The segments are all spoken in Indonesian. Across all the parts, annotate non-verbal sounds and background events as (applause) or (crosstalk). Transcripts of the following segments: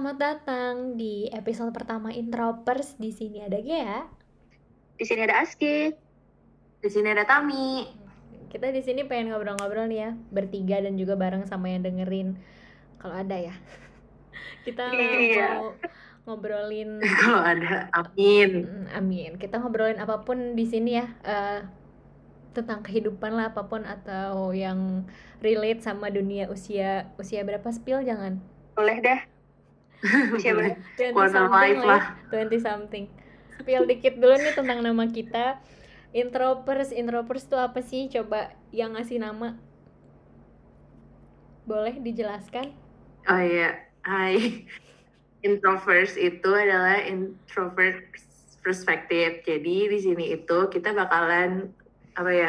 Selamat datang di episode pertama Intropers. Di sini ada Gea. Di sini ada Aski. Di sini ada Tami. Kita di sini pengen ngobrol-ngobrol nih ya, bertiga dan juga bareng sama yang dengerin. Kalau ada ya. (laughs) Kita Iya. mau ngobrolin (laughs) Kalau ada, amin. Mm, amin. Kita ngobrolin apa pun di sini ya. eh, tentang kehidupan lah apa pun atau yang relate sama dunia usia usia berapa spill jangan Boleh deh. (laughs) Usia berapa? 20 Quarter something life lah lah. ya, 20 something. Spill dikit dulu nih tentang nama kita. Intropers, intropers tuh apa sih? Coba yang ngasih nama. Boleh dijelaskan? Oh iya, hai. (laughs) Introverts itu adalah introvert perspective. Jadi di sini itu kita bakalan apa ya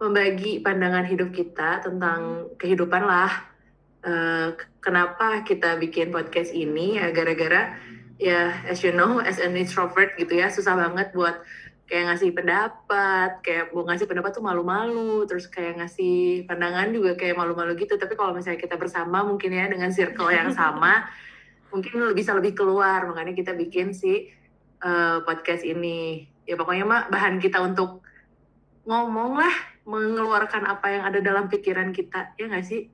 membagi pandangan hidup kita tentang kehidupan lah. K- kenapa kita bikin podcast ini ya gara-gara ya as you know as an introvert gitu ya susah banget buat kayak ngasih pendapat kayak mau ngasih pendapat tuh malu-malu terus kayak ngasih pandangan juga kayak malu-malu gitu. Tapi kalau misalnya kita bersama mungkin ya dengan circle yang (laughs) sama mungkin bisa lebih keluar. Makanya kita bikin si eh, podcast ini. Ya pokoknya mah bahan kita untuk ngomong lah mengeluarkan apa yang ada dalam pikiran kita. Ya nggak sih?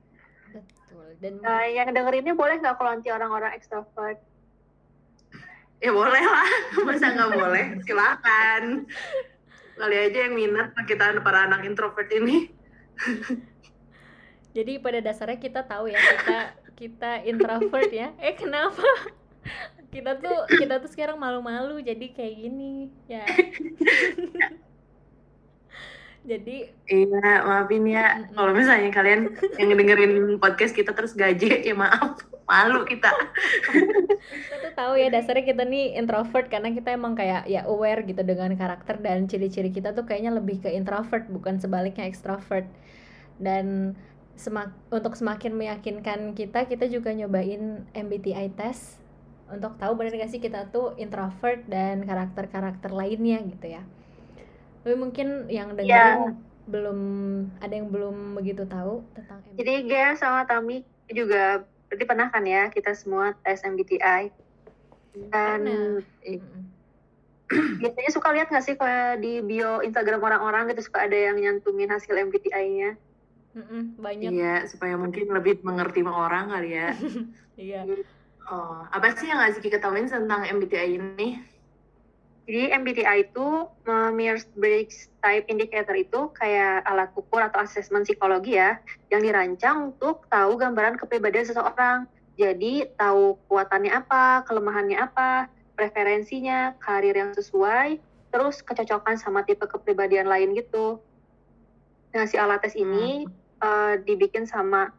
Betul. Dan Nah, yang dengerinnya boleh nggak kalau nanti orang-orang extrovert? ya boleh lah (laughs) masa nggak boleh silakan kali aja yang minat kita para anak introvert ini (laughs) jadi pada dasarnya kita tahu ya kita kita introvert ya. Eh kenapa? Kita tuh kita tuh sekarang malu-malu jadi kayak gini ya. (laughs) jadi iya maafin ya. Kalau misalnya kalian yang dengerin podcast kita terus gaje (laughs) ya maaf. Malu kita. Kita tuh tahu ya dasarnya kita nih introvert karena kita emang kayak ya aware gitu dengan karakter dan ciri-ciri kita tuh kayaknya lebih ke introvert bukan sebaliknya extrovert. Dan semak untuk semakin meyakinkan kita kita juga nyobain MBTI test. Untuk tahu benar gak sih kita tuh introvert dan karakter-karakter lainnya gitu ya tapi mungkin yang dengerin belum ada yang belum begitu tahu tentang MBTI Jadi Gea sama Tami juga berarti pernah kan ya kita semua tes MBTI. Dan eh, (clears throat) biasanya suka lihat nggak sih kayak di bio Instagram orang-orang gitu suka ada yang nyantumin hasil MBTI-nya. Mm-mm, banyak. Iya supaya mungkin lebih mengerti sama orang kali ya. (laughs) Iya. Oh apa sih yang ngasih ketahuin tentang MBTI ini Jadi MBTI itu uh, Myers-Briggs Type Indicator itu kayak alat ukur atau asesmen psikologi ya yang dirancang untuk tahu gambaran kepribadian seseorang. Jadi tahu kuatannya apa, kelemahannya apa, preferensinya, karir yang sesuai, terus kecocokan sama tipe kepribadian lain gitu. Nah si alat tes ini uh, dibikin sama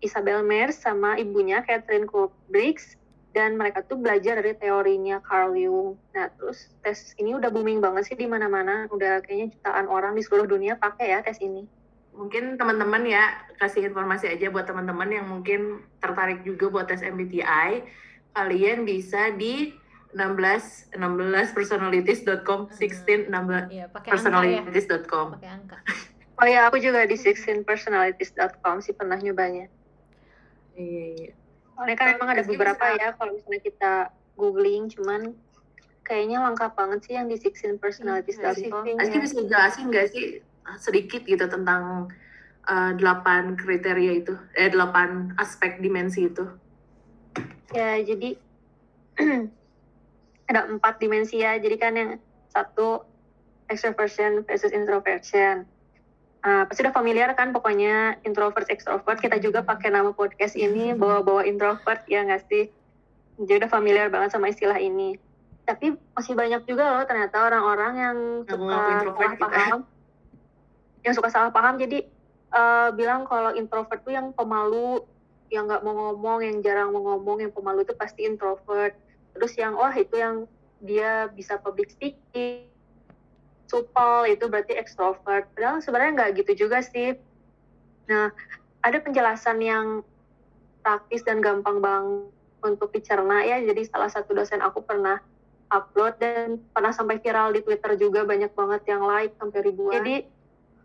Isabel Myers sama ibunya Catherine Briggs dan mereka tuh belajar dari teorinya Carl Jung. Nah, terus tes ini udah booming banget sih di mana-mana. Udah kayaknya jutaan orang di seluruh dunia pakai ya tes ini. mungkin teman-teman ya kasih informasi aja buat teman-teman yang mungkin tertarik juga buat tes MBTI kalian bisa di 16 16personalities.com 16 16 iya pakai angka ya personalities.com pakai angka Oh ya, aku juga di 16personalities.com sih pernah nyobanya. iya iya Soalnya kan emang ada beberapa bisa- ya kalau misalnya kita googling, cuman kayaknya lengkap banget sih yang di 16personalities.com. Iya, Aski bisa jelasin nggak sih sedikit gitu tentang eh, delapan kriteria itu eh delapan aspek dimensi itu Ya, jadi (clears throat) ada empat dimensi ya. Jadi kan yang satu extroversion versus introversion. Ah, pasti udah familiar kan pokoknya introvert extrovert. Kita juga pakai nama podcast ini bawa-bawa introvert ya nggak sih? Jadi udah familiar banget sama istilah ini. Tapi masih banyak juga loh ternyata orang-orang yang suka salah kita. paham. Yang suka salah paham jadi eh, bilang kalau introvert tuh yang pemalu, yang nggak mau ngomong, yang jarang mau ngomong, yang pemalu itu pasti introvert. Terus yang wah itu yang dia bisa public speaking, supel itu berarti extrovert. Padahal sebenarnya nggak gitu juga sih. Nah, ada penjelasan yang praktis dan gampang banget untuk dicerna ya. Jadi salah satu dosen aku pernah upload dan pernah sampai viral di Twitter juga banyak banget yang like sampai ribuan. Jadi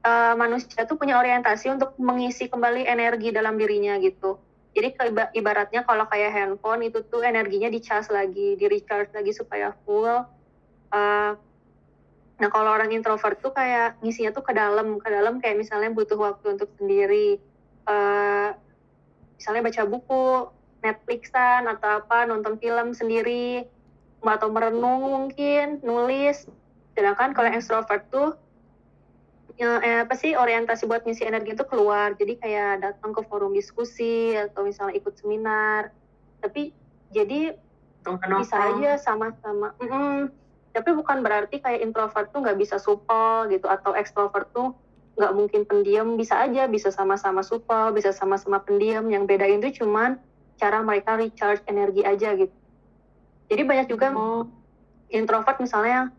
eh, manusia tuh punya orientasi untuk mengisi kembali energi dalam dirinya gitu. Jadi ibaratnya kalau kayak handphone itu tuh energinya dicas lagi, di recharge lagi supaya full. Uh, nah kalau orang introvert tuh kayak ngisinya tuh ke dalam, ke dalam kayak misalnya butuh waktu untuk sendiri. Uh, misalnya baca buku, Netflixan atau apa, nonton film sendiri, atau merenung mungkin, nulis. Sedangkan kalau extrovert tuh ya, eh, apa sih orientasi buat ngisi energi itu keluar jadi kayak datang ke forum diskusi atau misalnya ikut seminar tapi jadi bisa aja sama-sama mm -mm. Tapi bukan berarti kayak introvert tuh nggak bisa supel gitu atau extrovert tuh nggak mungkin pendiam bisa aja bisa sama-sama supel bisa sama-sama pendiam yang beda itu cuman cara mereka recharge energi aja gitu jadi banyak juga oh. introvert misalnya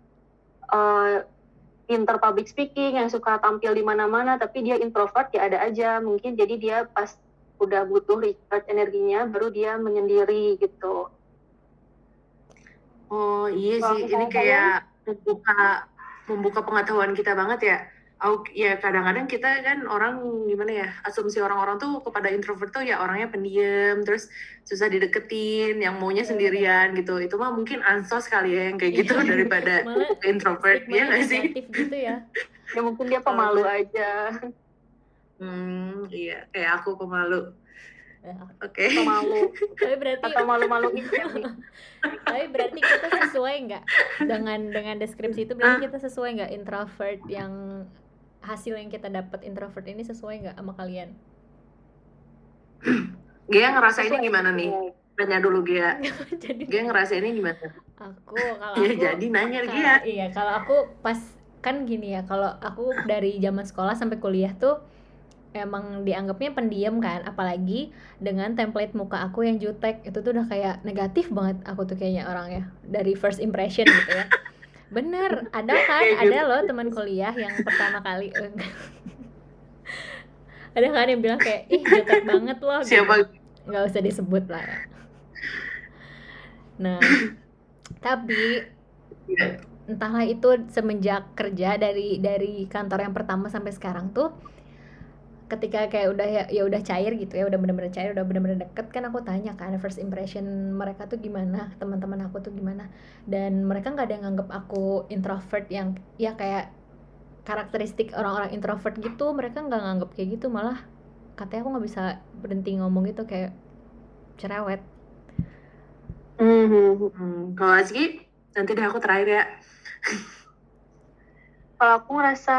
uh, pinter public speaking, yang suka tampil di mana-mana, tapi dia introvert ya ada aja. Mungkin jadi dia pas udah butuh recharge energinya, baru dia menyendiri gitu. Oh iya sih, ini kayak membuka membuka pengetahuan kita banget ya. Ya kadang-kadang kita kan orang gimana ya asumsi orang-orang tuh kepada introvert tuh ya orangnya pendiam terus susah dideketin yang maunya iya, sendirian gitu. Itu mah mungkin ansos kali ya yang kayak gitu (laughs) iya. daripada introvert ya nggak sih? gitu ya. (laughs) Ya mungkin dia pemalu aja. Hmm iya. Kayak aku pemalu. Oke. Okay. malu. Tapi berarti atau malu-maluin (laughs) Tapi berarti kita sesuai nggak dengan dengan deskripsi itu berarti kita sesuai nggak introvert yang hasil yang kita dapat introvert ini sesuai nggak sama kalian? Gia ngerasainnya gimana nih? Tanya dulu Gia. (laughs) jadi, Gia ngerasainnya gimana? Aku (laughs) kalau ya, jadi nanya kalau, Gia. Iya, kalau aku pas kan gini ya, kalau aku dari zaman sekolah sampai kuliah tuh emang dianggapnya pendiam kan apalagi dengan template muka aku yang jutek itu tuh udah kayak negatif banget aku tuh kayaknya orangnya dari first impression gitu ya (laughs) Bener, ada kan? Ada gitu. loh teman kuliah yang pertama kali (laughs) ada kan yang bilang kayak ih jutek banget loh gitu. siapa gitu. nggak usah disebut lah ya nah tapi iya. entahlah itu semenjak kerja dari dari kantor yang pertama sampai sekarang tuh ketika kayak udah ya, ya udah cair gitu ya udah bener-bener cair udah bener-bener deket kan aku tanya kan first impression mereka tuh gimana teman-teman aku tuh gimana. Dan mereka nggak ada yang nganggep aku introvert yang ya kayak karakteristik orang-orang introvert gitu. Mereka nggak nganggep kayak gitu malah katanya aku nggak bisa berhenti ngomong gitu kayak cerewet. Mm -hmm. kalau Azki nanti deh aku terakhir ya. (laughs) Kalau aku ngerasa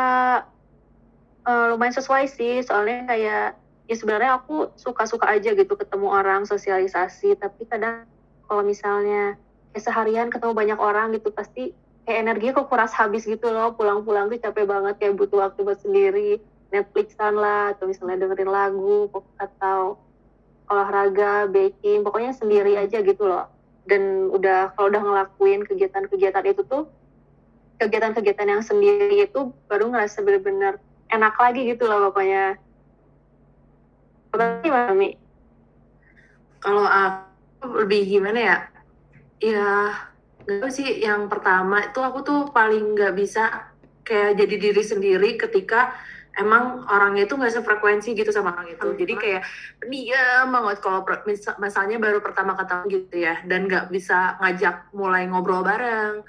uh, lumayan sesuai sih soalnya kayak ya sebenarnya aku suka-suka aja gitu ketemu orang sosialisasi tapi kadang kalau misalnya kayak seharian ketemu banyak orang gitu pasti kayak energinya kok kuras habis gitu loh pulang-pulang tuh capek banget kayak butuh waktu buat sendiri Netflixan lah atau misalnya dengerin lagu atau olahraga baking pokoknya sendiri aja gitu loh. Dan udah kalau udah ngelakuin kegiatan-kegiatan itu tuh kegiatan-kegiatan yang sendiri itu baru ngerasa bener-bener enak lagi gitu loh pokoknya. Gimana Mi? Kalau aku lebih gimana ya? Ya nggak sih yang pertama itu aku tuh paling nggak bisa kayak jadi diri sendiri ketika emang orangnya itu nggak sefrekuensi gitu sama orang itu jadi kayak dia banget kalau misalnya baru pertama ketemu gitu ya dan nggak bisa ngajak mulai ngobrol bareng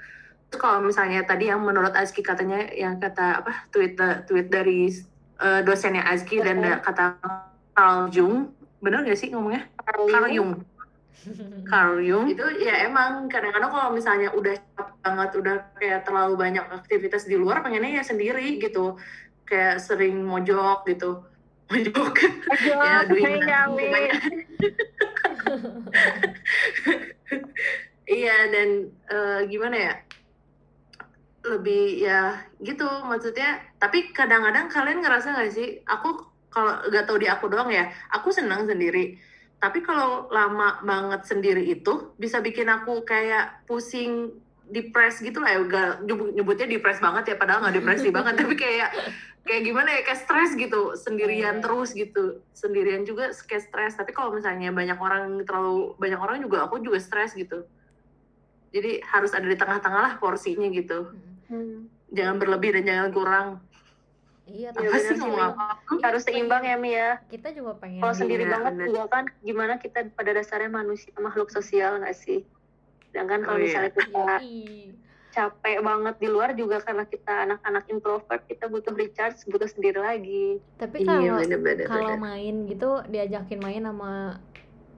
kalau misalnya tadi yang menurut Azki katanya yang kata apa tweet tweet dari uh, dosennya Azki dan kata Carl Jung. Benar gak sih ngomongnya? Carl Jung? Carl Jung. Itu ya emang kadang-kadang kalau misalnya udah banget udah kayak terlalu banyak aktivitas di luar pengennya ya sendiri gitu. Kayak sering mojok gitu. (laughs) Mojok. Ya (laughs) (laughs) iya dan uh, gimana ya lebih ya gitu. Maksudnya tapi kadang-kadang kalian ngerasa gak sih aku kalau gak tau di aku doang ya aku senang sendiri. Tapi kalau lama banget sendiri itu bisa bikin aku kayak pusing depres gitu lah ya. Gak nyebutnya depres banget ya padahal nggak depresi banget. (laughs) Tapi kayak kayak gimana ya kayak stres gitu. Sendirian iya. terus gitu. Sendirian juga kayak stres tapi kalau misalnya banyak orang terlalu banyak orang juga aku juga stres gitu. Jadi harus ada di tengah-tengah lah porsinya gitu. Hmm. Jangan berlebih dan jangan kurang. Iya Iya, tapi apa benar sih apa? Iya, harus seimbang ya Mi ya. Kita juga pengen kalau sendiri Iya, banget benar. juga kan gimana kita pada dasarnya manusia makhluk sosial nggak sih? Sedangkan kalau Oh, iya. misalnya kita Yoi. capek banget di luar juga karena kita anak-anak introvert kita butuh recharge butuh sendiri lagi. Tapi iya kalau bener-bener kalau main gitu diajakin main sama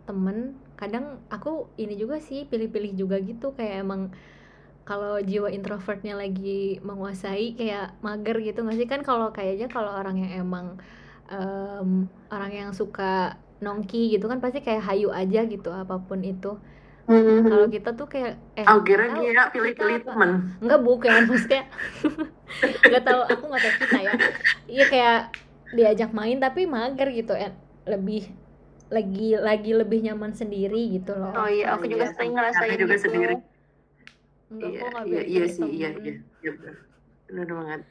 temen kadang aku ini juga sih pilih-pilih juga gitu kayak emang kalau jiwa introvertnya lagi menguasai kayak mager gitu nggak sih kan kalau kayaknya kalau orang yang emang em, orang yang suka nongki gitu kan pasti kayak hayu aja gitu apa pun itu kalau kita tuh kayak eh Oh, kira kira kita pilih-pilih apa? temen. Enggak bukan maksudnya (laughs) nggak tahu aku nggak tahu kita ya iya kayak diajak main tapi mager gitu ya lebih lagi lagi lebih nyaman sendiri gitu loh oh iya aku juga Iya, sering sama. ngerasain Aku juga gitu sendiri. Enggak Iya, kok nggak iya, iya pilih sih, iya, iya, iya. Bener banget.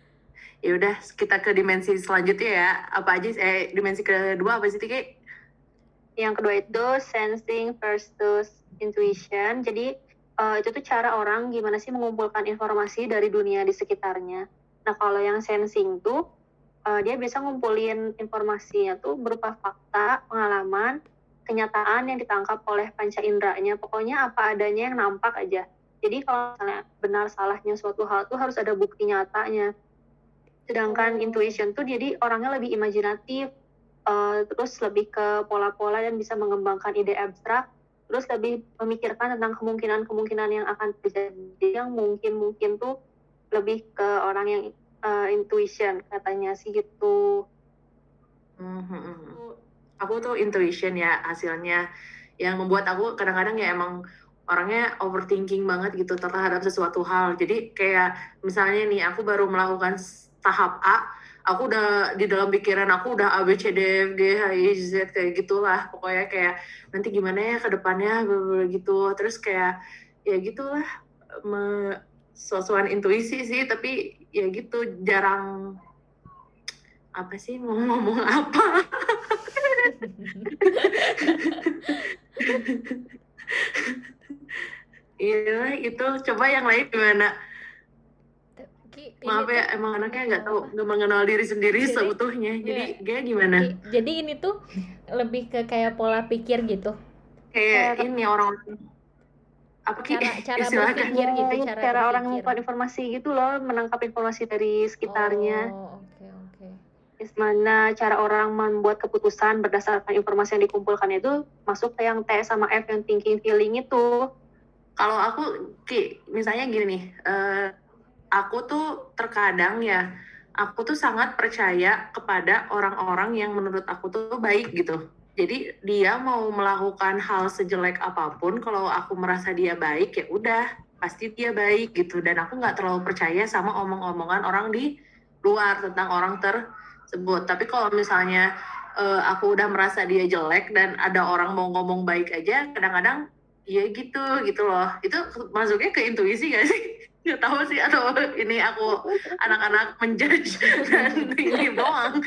Ya udah, kita ke dimensi selanjutnya ya. Apa aja? sih? Eh, dimensi kedua apa sih, Tiki? yang kedua itu sensing versus intuition jadi eh, itu tuh cara orang gimana sih mengumpulkan informasi dari dunia di sekitarnya nah kalau yang sensing tuh eh, dia bisa ngumpulin informasinya tuh berupa fakta pengalaman kenyataan yang ditangkap oleh panca inderanya pokoknya apa adanya yang nampak aja jadi kalau misalnya benar salahnya suatu hal tuh harus ada bukti nyatanya sedangkan Oh. intuition tuh jadi orangnya lebih imajinatif eh, terus lebih ke pola-pola dan bisa mengembangkan ide abstrak terus lebih memikirkan tentang kemungkinan-kemungkinan yang akan terjadi yang mungkin-mungkin tuh lebih ke orang yang eh, intuition katanya sih gitu Mhm. Aku tuh intuition ya hasilnya yang membuat aku kadang-kadang ya emang orangnya overthinking banget gitu terhadap sesuatu hal. Jadi kayak misalnya nih aku baru melakukan tahap A, aku udah di dalam pikiran aku udah A B C D F G H I Z kayak gitulah. Pokoknya kayak nanti gimana ya ke depannya gitu. Terus kayak ya gitulah me sosokan intuisi sih tapi ya gitu jarang apa sih mau ngomong apa (laughs) Iya itu coba yang lain gimana? Ki, Maaf ya tuh- emang anaknya nggak tahu (laughs) nggak mengenal diri sendiri Jadi- seutuhnya. Jadi Iya. dia gimana? Ki, jadi ini tuh lebih ke kayak pola pikir gitu Kayak Cara- ini orang apa Ki? cara cara berpikir gitu cara, cara orang berpikir. mengumpulkan informasi gitu loh menangkap informasi dari sekitarnya oh Gimana cara orang membuat keputusan berdasarkan informasi yang dikumpulkan itu masuk ke yang T sama F yang thinking feeling itu Kalau aku Ki, misalnya gini nih, eh, aku tuh terkadang ya, aku tuh sangat percaya kepada orang-orang yang menurut aku tuh baik gitu. Jadi dia mau melakukan hal sejelek apa pun, kalau aku merasa dia baik ya udah pasti dia baik gitu. Dan aku nggak terlalu percaya sama omong-omongan orang di luar tentang orang tersebut. Tapi kalau misalnya eh, aku udah merasa dia jelek dan ada orang mau ngomong baik aja, kadang-kadang Iya gitu, gitu loh. Itu masuknya ke intuisi gak sih? (laughs) Gak tahu sih, atau ini aku anak-anak menjudge (laughs) dan ini doang.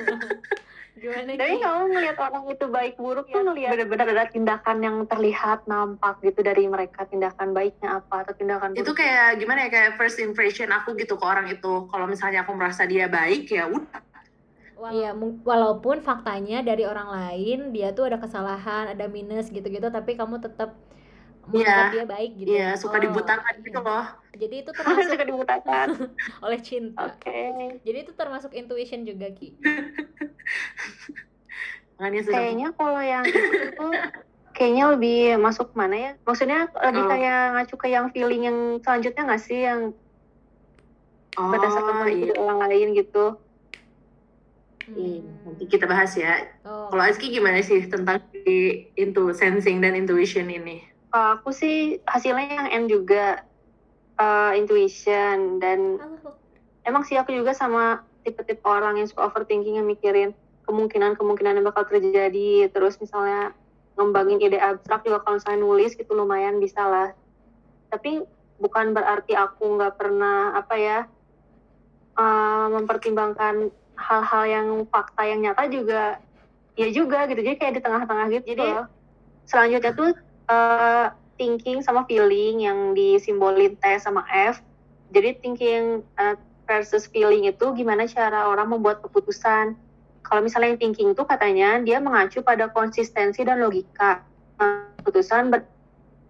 (laughs) gimana Tapi kamu ngelihat orang itu baik buruk tuh ngelihat benar-benar ada tindakan yang terlihat nampak gitu dari mereka tindakan baiknya apa atau tindakan Itu buruknya. kayak gimana ya, kayak first impression aku gitu ke orang itu. Kalau misalnya aku merasa dia baik, ya udah. Iya, walaupun faktanya dari orang lain dia tuh ada kesalahan, ada minus gitu-gitu, tapi kamu tetap menganggap dia baik gitu. Iya, suka Oh, dibutakan gitu iya. loh. Jadi itu (laughs) termasuk suka dibutakan. (laughs) oleh cinta. Oke. Jadi itu termasuk intuition juga Ki. (laughs) Kayaknya kalau yang itu tuh kayaknya lebih masuk mana ya? Maksudnya lebih Oh. kayak ngacu ke yang feeling yang selanjutnya nggak sih yang Oh, berdasarkan iya. orang lain gitu? Iya, Hmm. Nanti kita bahas ya. Oh, Kalau Aski gimana sih tentang di into sensing dan intuition ini? Aku sih hasilnya yang N juga eh, intuition dan Allah. emang sih aku juga sama tipe-tipe orang yang suka overthinking yang mikirin kemungkinan-kemungkinan yang bakal terjadi. Terus misalnya ngembangin ide abstrak juga kalau misalnya nulis gitu lumayan bisa lah. Tapi bukan berarti aku nggak pernah apa ya eh, mempertimbangkan hal-hal yang fakta yang nyata juga. Ya juga gitu jadi kayak di tengah-tengah gitu. Jadi selanjutnya tuh eh, thinking sama feeling yang disimbolin T sama F jadi thinking eh, versus feeling itu gimana cara orang membuat keputusan. Kalau misalnya yang thinking itu katanya dia mengacu pada konsistensi dan logika. Keputusan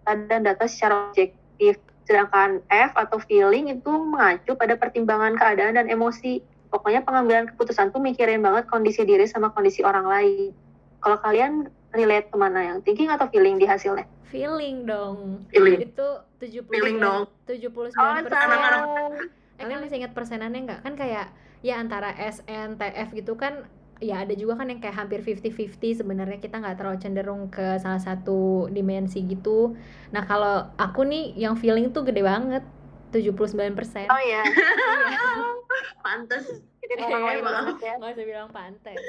dan data secara objektif. Sedangkan F atau feeling itu mengacu pada pertimbangan keadaan dan emosi. Pokoknya pengambilan keputusan tuh mikirin banget kondisi diri sama kondisi orang lain. Kalau kalian relate ke mana yang thinking atau feeling di hasilnya? Feeling dong. Feeling. Itu 70 Feeling dong. 79 Oh, persen. salah. Kalian masih ingat persenannya nggak? Kan kayak ya antara SN, TF gitu kan ya ada juga kan yang kayak hampir 50-50 sebenarnya kita nggak terlalu cenderung ke salah satu dimensi gitu. Nah kalau aku nih yang feeling tuh gede banget 79 persen. Oh ya, (laughs) Pantes. jadi orang lain banget ya. Usah bilang pantes. (laughs)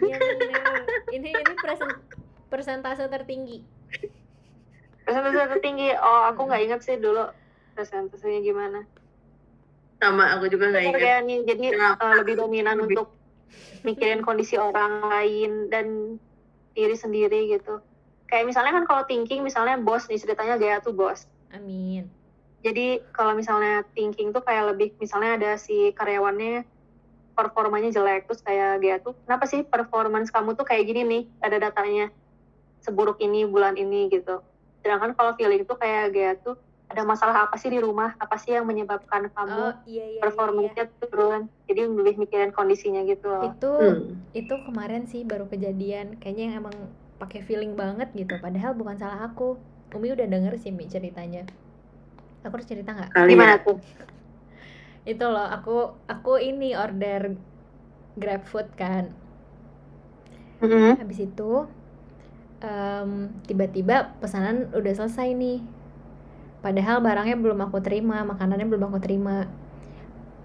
Iya. Ini ini persen, persentase tertinggi. Persentase tertinggi. Oh, aku nggak ingat sih dulu persentasenya gimana. Sama aku juga nggak ingat. Kayak nih, jadi eh, lebih dominan Lebih. untuk mikirin kondisi orang lain dan diri sendiri gitu. Kayak misalnya kan kalau thinking, misalnya bos nih ceritanya gaya tuh bos. Amin. Jadi kalau misalnya thinking tuh kayak lebih misalnya ada si karyawannya performanya jelek terus kayak dia tuh kenapa sih performance kamu tuh kayak gini nih ada datanya seburuk ini bulan ini gitu. Sedangkan kalau feeling tuh kayak dia tuh ada masalah apa sih di rumah apa sih yang menyebabkan kamu Oh iya iya. iya, iya. performanya turun jadi lebih mikirin kondisinya gitu loh. Itu Hmm. itu kemarin sih baru kejadian kayaknya yang emang pakai feeling banget gitu padahal bukan salah aku Umi udah denger sih Mi ceritanya aku harus cerita nggak Kali Gimana ya. tuh? Itu loh aku aku ini order grab food kan Mm-mm. habis itu em, tiba-tiba pesanan udah selesai nih padahal barangnya belum aku terima makanannya belum aku terima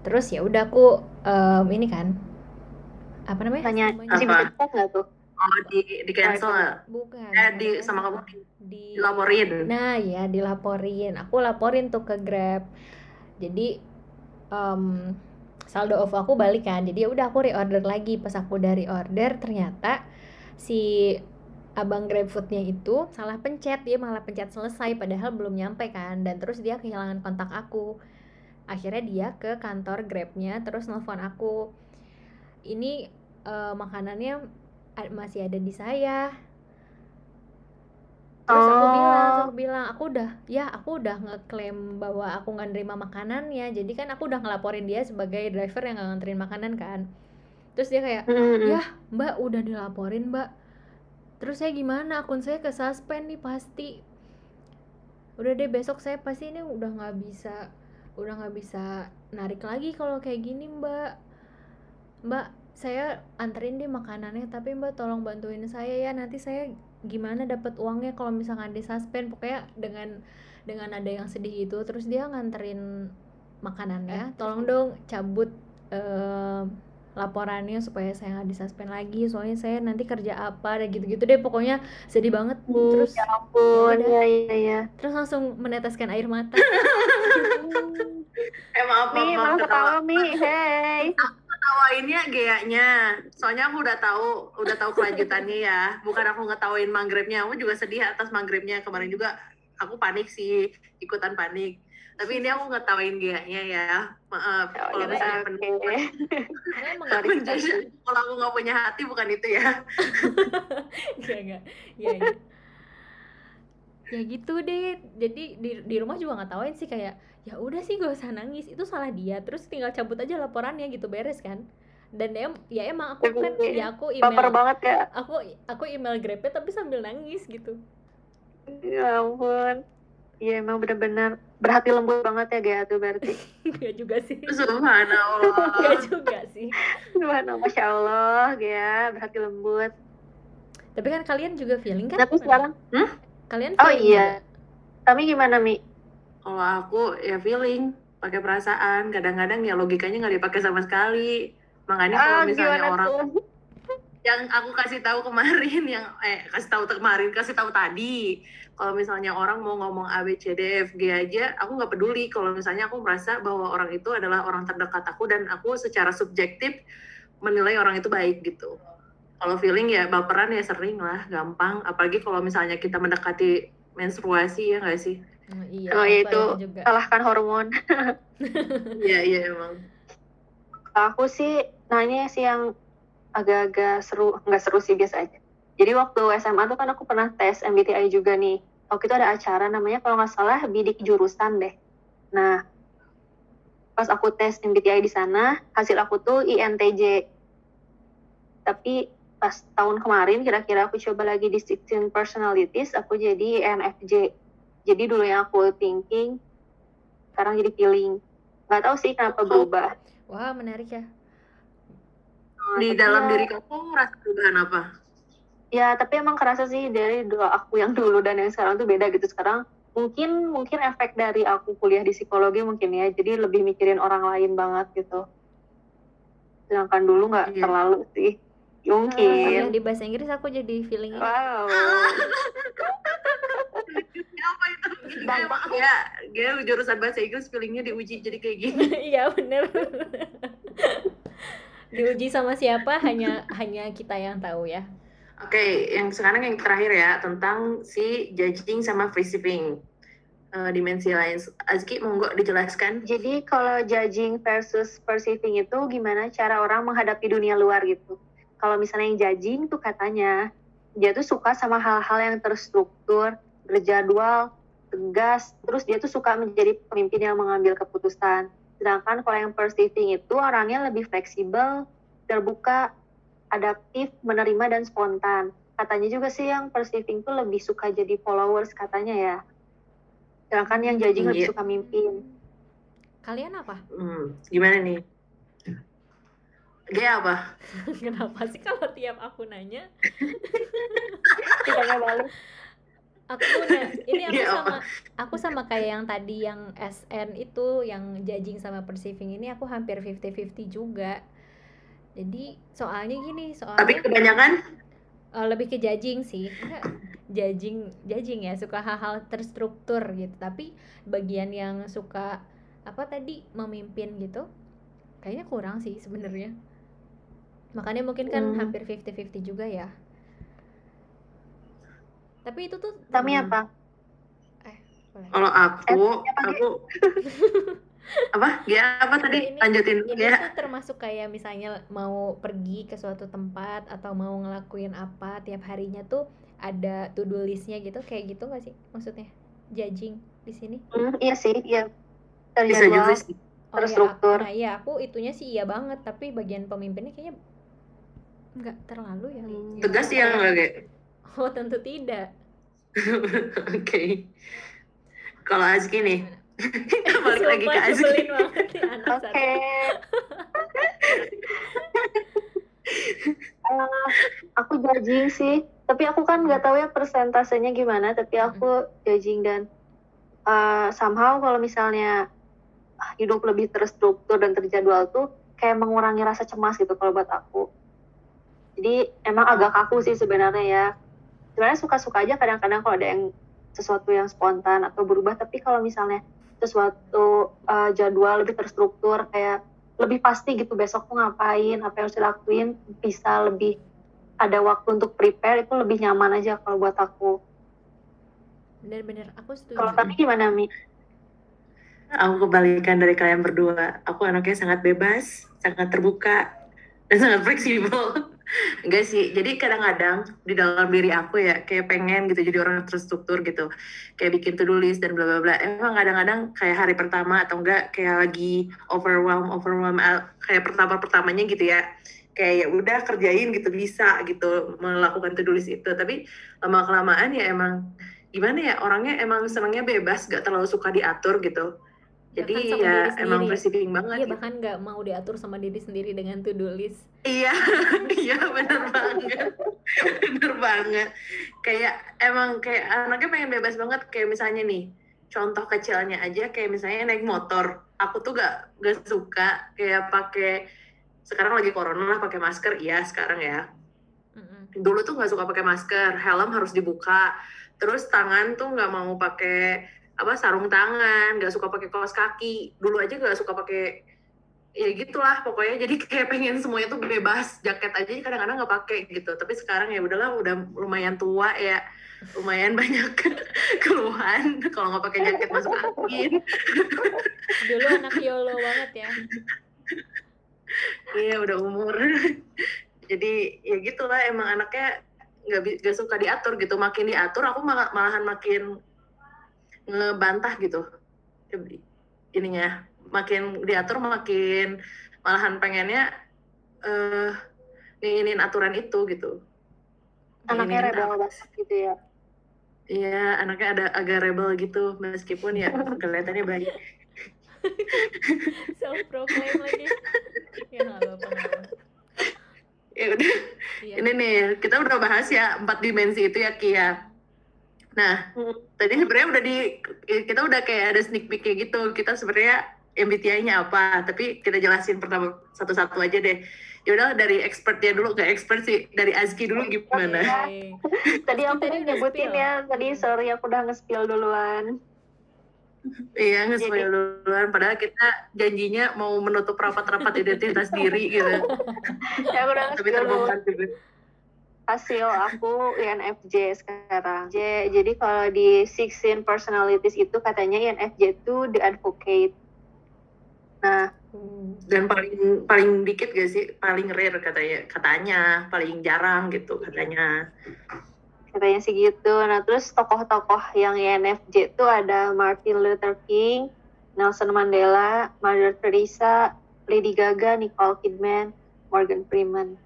terus ya udah aku em, ini kan apa namanya Tanya nggak tuh? Oh di di cancel nggak? bukan Eh di sama kamu di- di dilaporin. Nah ya dilaporin, aku laporin tuh ke Grab. Jadi em, saldo OVO aku balik kan, jadi ya udah aku reorder lagi. Pas aku dari order ternyata si abang GrabFoodnya itu salah pencet, dia malah pencet selesai padahal belum nyampe kan. Dan terus dia kehilangan kontak aku. Akhirnya dia ke kantor Grabnya terus nelfon aku. Ini eh, makanannya masih ada di saya terus aku Oh. bilang terus aku bilang aku udah ya aku udah ngeklaim bahwa aku nggak nerima makanannya. Jadi kan aku udah ngelaporin dia sebagai driver yang nggak nganterin makanan kan. Terus dia kayak ya mbak udah dilaporin mbak. Terus saya gimana? Akun saya ke suspend nih pasti. Udah deh besok saya pasti ini udah nggak bisa udah nggak bisa narik lagi kalau kayak gini mbak. Mbak saya anterin deh makanannya tapi mbak tolong bantuin saya ya nanti saya gimana dapat uangnya kalau misalkan di suspend. Pokoknya dengan dengan ada yang sedih gitu terus dia nganterin makanannya tolong dong cabut eh, laporannya supaya saya nggak disuspend lagi. Soalnya saya nanti kerja apa dan gitu-gitu deh. Pokoknya sedih banget. Hmm, terus ya ampun, ya iya iya. terus langsung meneteskan air mata. (laughs) Eh maaf maaf, Mi, maaf malah ketawa. ketawa. Mi, hey. Ketawainnya gayanya. Soalnya aku udah tahu, udah tahu kelanjutannya ya. Bukan aku ngetawain manggrebnya. Aku juga sedih atas manggrebnya. Kemarin juga aku panik sih, ikutan panik. Tapi ini aku ngetawain gayanya ya. Maaf Oh, kalau ya, misalnya emang (laughs) Sorry, menjadi kalau aku nggak punya hati bukan itu ya. (laughs) Enggak, enggak. Ya, ya. Ya gitu deh. Jadi di, di rumah juga nggak tahuin sih kayak ya udah sih gak usah nangis. Itu salah dia. Terus tinggal cabut aja laporannya gitu beres kan. Dan dia ya emang aku kan Tapi ya aku Baper email banget ya. aku aku email Grabnya tapi sambil nangis gitu. Ya ampun. Iya emang bener-bener berhati lembut banget ya Gaya tuh berarti. (laughs) Enggak juga sih. Subhanallah. (laughs) Enggak juga sih. Gimana, Masya Allah, Gaya berhati lembut. Tapi kan kalian juga feeling kan? Tapi sekarang, kalian oh feeling iya. Kami gimana Mi? Kalau aku ya feeling, pakai perasaan. Kadang-kadang ya logikanya nggak dipakai sama sekali. Makanya kalau Ah, misalnya orang tuh? yang aku kasih tahu kemarin (laughs) yang eh kasih tahu kemarin kasih tahu tadi kalau misalnya orang mau ngomong A B C D F G aja aku nggak peduli kalau misalnya aku merasa bahwa orang itu adalah orang terdekat aku dan aku secara subjektif menilai orang itu baik gitu kalau feeling ya baperan ya sering lah gampang apalagi kalau misalnya kita mendekati menstruasi ya nggak sih Oh, iya, Oh, aku itu juga. kalahkan hormon. (laughs) Iya iya emang. Aku sih, nah ini sih yang agak-agak seru, nggak seru sih biasa aja. Jadi waktu SMA tuh kan aku pernah tes MBTI juga nih. Waktu itu ada acara namanya kalau nggak salah bidik jurusan deh. Nah, pas aku tes MBTI di sana, hasil aku tuh INTJ. Tapi pas tahun kemarin kira-kira aku coba lagi distinction personalities, aku jadi INFJ. Jadi dulu yang aku thinking, sekarang jadi feeling. Nggak tahu sih kenapa Oh. berubah. Wah, menarik ya. Nah, Di tapi dalam ya- diri kamu ngerasa perubahan apa? Ya, tapi emang kerasa sih dari dua aku yang dulu dan yang sekarang tuh beda gitu. Sekarang mungkin mungkin efek dari aku kuliah di psikologi mungkin ya. Jadi lebih mikirin orang lain banget gitu. Sedangkan dulu nggak Iya. terlalu sih. Mungkin. di bahasa Inggris aku jadi feeling. Wow. (laughs) apa itu? Dampak. Ya, dia jurusan bahasa Inggris feelingnya diuji jadi kayak gini. (laughs) Iya bener. Diuji sama siapa hanya hanya kita yang tahu ya. Oke, yang sekarang yang terakhir ya tentang si judging sama perceiving Eh, dimensi lain. Azki monggo dijelaskan. Jadi kalau judging versus perceiving itu gimana cara orang menghadapi dunia luar gitu. Kalau misalnya yang judging tuh katanya dia tuh suka sama hal-hal yang terstruktur, berjadwal, tegas, terus dia tuh suka menjadi pemimpin yang mengambil keputusan. Sedangkan kalau yang perceiving itu orangnya lebih fleksibel, terbuka, adaptif, menerima dan spontan. Katanya juga sih yang perceiving tuh lebih suka jadi followers katanya ya. Sedangkan yang judging lebih Iya. suka mimpin. Kalian apa? Hmm, gimana nih? Dia apa? (laughs) Kenapa sih kalau tiap aku nanya, (laughs) Tidaknya balik. aku nah, ini aku sama aku sama kayak yang tadi yang SN itu yang judging sama perceiving ini aku hampir 50-50 juga. Jadi soalnya gini, Tapi soalnya kebanyakan eh, lebih ke judging sih. Enggak, judging judging ya, suka hal-hal terstruktur gitu. Tapi bagian yang suka apa tadi memimpin gitu, kayaknya kurang sih sebenarnya. Makanya mungkin kan Hmm. hampir 50-50 juga ya. Tapi itu tuh Tami Hmm. apa? boleh. kalau aku, Eh, aku (laughs) apa? Dia apa tadi? Ini- Lanjutin Ini ya. tuh termasuk kayak misalnya mau pergi ke suatu tempat atau mau ngelakuin apa tiap harinya tuh ada to do listnya gitu kayak gitu nggak sih maksudnya judging di sini Hmm, iya sih, iya. Bisa juga Terjadwal. sih. oh Terstruktur. ya nah iya aku itunya sih iya banget tapi bagian pemimpinnya kayaknya nggak terlalu ya. Hmm. Tegas ya kayak. oh tentu tidak (laughs) Oke. Kalau Azki nih, (laughs) balik lagi ke Azki. Oke. (laughs) Eh, aku judging sih, tapi aku kan nggak tahu ya persentasenya gimana, tapi aku judging dan eh, somehow kalau misalnya hidup lebih terstruktur dan terjadwal tuh kayak mengurangi rasa cemas gitu kalau buat aku. Jadi emang agak kaku sih sebenarnya ya. Sebenarnya suka-suka aja kadang-kadang kalau ada yang sesuatu yang spontan atau berubah, tapi kalau misalnya sesuatu eh, jadwal lebih terstruktur kayak lebih pasti gitu besok tuh ngapain, apa yang harus dilakuin, bisa lebih ada waktu untuk prepare itu lebih nyaman aja kalau buat aku. bener-bener aku setuju Kalau tadi gimana Mi? Aku kebalikan dari kalian berdua. Aku anaknya sangat bebas, sangat terbuka, dan sangat fleksibel. Enggak sih, jadi kadang-kadang di dalam diri aku ya kayak pengen gitu jadi orang terstruktur gitu. Kayak bikin to-do list dan bla bla bla. Emang kadang-kadang kayak hari pertama atau enggak kayak lagi overwhelm, overwhelm uh, kayak pertama-pertamanya gitu ya. Kayak ya udah kerjain gitu bisa gitu melakukan to-do list itu. Tapi lama-kelamaan ya emang gimana ya orangnya emang senangnya bebas, gak terlalu suka diatur gitu. Jadi ya diri emang perceiving banget. iya gitu. bahkan nggak mau diatur sama diri sendiri dengan to do list Iya, (laughs) iya bener banget, bener banget. Kayak emang kayak anaknya pengen bebas banget. Kayak misalnya nih, contoh kecilnya aja kayak misalnya naik motor. Aku tuh gak gak suka kayak pakai sekarang lagi corona lah pakai masker. Iya sekarang ya. Dulu tuh nggak suka pakai masker, helm harus dibuka. Terus tangan tuh nggak mau pakai apa sarung tangan, nggak suka pakai kaos kaki. Dulu aja nggak suka pakai ya gitulah pokoknya. Jadi (laughs) kayak pengen semuanya tuh bebas. Jaket aja kadang-kadang nggak pakai gitu. Tapi sekarang ya udahlah udah lumayan tua ya. Lumayan (laughs) banyak keluhan kalau nggak pakai jaket masuk angin. (laughs) Dulu anak YOLO banget ya. Iya udah umur. Jadi ya gitulah emang anaknya nggak suka diatur gitu. Makin diatur aku malah malahan makin ngebantah gitu ininya makin diatur makin malahan pengennya eh nginginin aturan itu gitu Anaknya rebel banget gitu ya. Iya, anaknya ada agak rebel gitu, meskipun ya kelihatannya baik. (laughs) self proclaim lagi ya nggak apa-apa nggak apa-apa. Ya udah, Iya. ini nih kita udah bahas ya empat dimensi itu ya Kia. Nah, Hmm. tadi sebenarnya udah di kita udah kayak ada sneak peek gitu. Kita sebenarnya MBTI-nya apa, tapi kita jelasin pertama satu-satu aja deh. Ya udah dari expertnya dulu, nggak expert sih, dari Azki dulu gimana? (laughs) Tadi aku Tadi nyebutin ya, tadi sorry aku udah nge-spill duluan. Iya, nge-spoil duluan. Padahal kita janjinya mau menutup rapat-rapat (laughs) identitas diri gitu. Ya aku udah Tapi nge-spill terbongkar juga. Hasil aku INFJ sekarang. J, jadi kalau di 16 personalities itu katanya INFJ itu the advocate. Nah, Hmm. dan paling paling dikit gak sih paling rare katanya katanya paling jarang gitu katanya katanya sih gitu. Nah, terus tokoh-tokoh yang INFJ itu ada Martin Luther King, Nelson Mandela, Mother Teresa, Lady Gaga, Nicole Kidman, Morgan Freeman.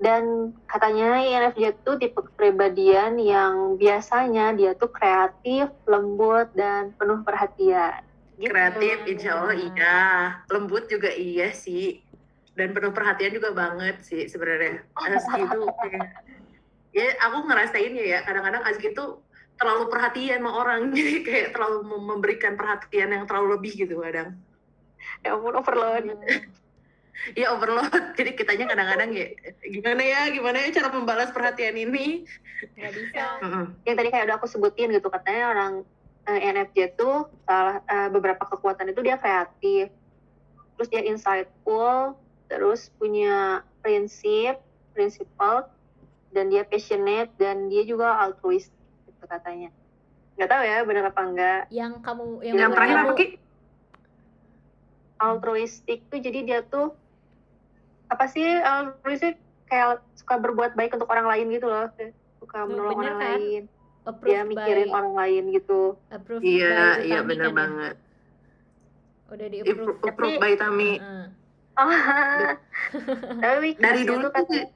Dan katanya INFJ itu tipe kepribadian yang biasanya dia tuh kreatif, lembut, dan penuh perhatian. Gitu. kreatif insya Allah iya lembut juga iya sih dan penuh perhatian juga banget sih sebenarnya Azki itu kayak ya aku ngerasain ya ya kadang-kadang Azki itu terlalu perhatian sama orang (laughs) jadi kayak terlalu mem- memberikan perhatian yang terlalu lebih gitu kadang Ya ampun, overload. Iya overload. (laughs) Jadi kitanya kadang-kadang ya gimana ya gimana ya cara membalas perhatian ini? Nggak bisa. Yang tadi kayak udah aku sebutin gitu katanya orang eh, INFJ tuh salah eh, beberapa kekuatan itu dia kreatif. Terus dia insightful terus punya prinsip prinsipal dan dia passionate dan dia juga altruis gitu katanya. Nggak tahu ya benar apa enggak. Yang kamu yang, yang terakhir kamu- apa Ki? Altruistik tuh jadi dia tuh apa sih altruistik? Kayak suka berbuat baik untuk orang lain gitu loh. Suka Tuh, menolong bener orang kan? lain. Approved dia mikirin by, orang lain gitu. Approved iya by iya bener kan ya? banget. Udah di Appro- approve. approved by Tami. Heeh. Ah, (laughs) tapi dari dulu tuh kan- tuh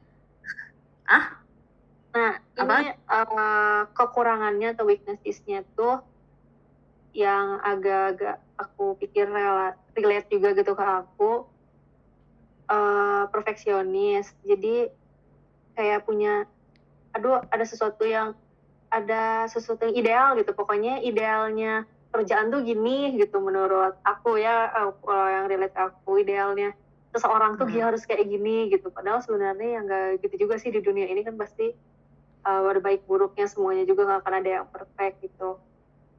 nah Apa? ini eh, kekurangannya atau weaknessnya tuh yang agak-agak aku pikir rela- relate juga gitu ke aku eh, perfeksionis. Jadi kayak punya aduh ada sesuatu yang ada sesuatu yang ideal gitu. Pokoknya idealnya kerjaan tuh gini gitu menurut aku ya eh, kalau yang relate aku idealnya. Seseorang tuh Hmm. dia harus kayak gini gitu. Padahal sebenarnya yang nggak gitu juga sih di dunia ini kan pasti uh, ada baik buruknya semuanya juga nggak akan ada yang perfect gitu.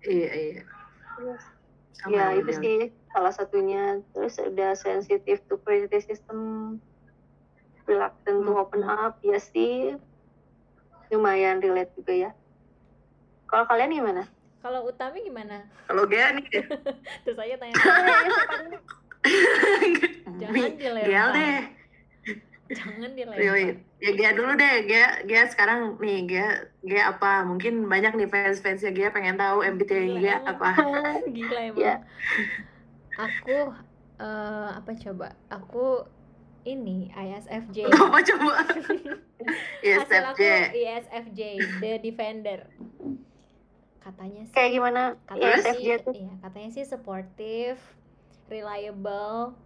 Iya iya Sama ya yang itu bilang. sih salah satunya terus ada sensitive to criticism reluctant to Hmm. open up ya sih lumayan relate juga ya kalau kalian gimana? kalau Utami gimana kalau Gea nih (laughs) terus saya tanya dulu? (laughs) Jangan Mi, dilempar. Gea deh jangan dilempar. Ya Gea dulu deh, Gea, Gea sekarang nih, Gea, Gea apa? Mungkin banyak nih fans-fansnya Gea pengen tahu MBTI (laughs) Gila, emang. apa. gila emang Ya. aku eh, apa coba aku ini ISFJ (laughs) Apa coba? Yes, (laughs) hasil aku FJ. ISFJ The Defender katanya sih kayak gimana katanya ISFJ sih tuh iya katanya sih supportive reliable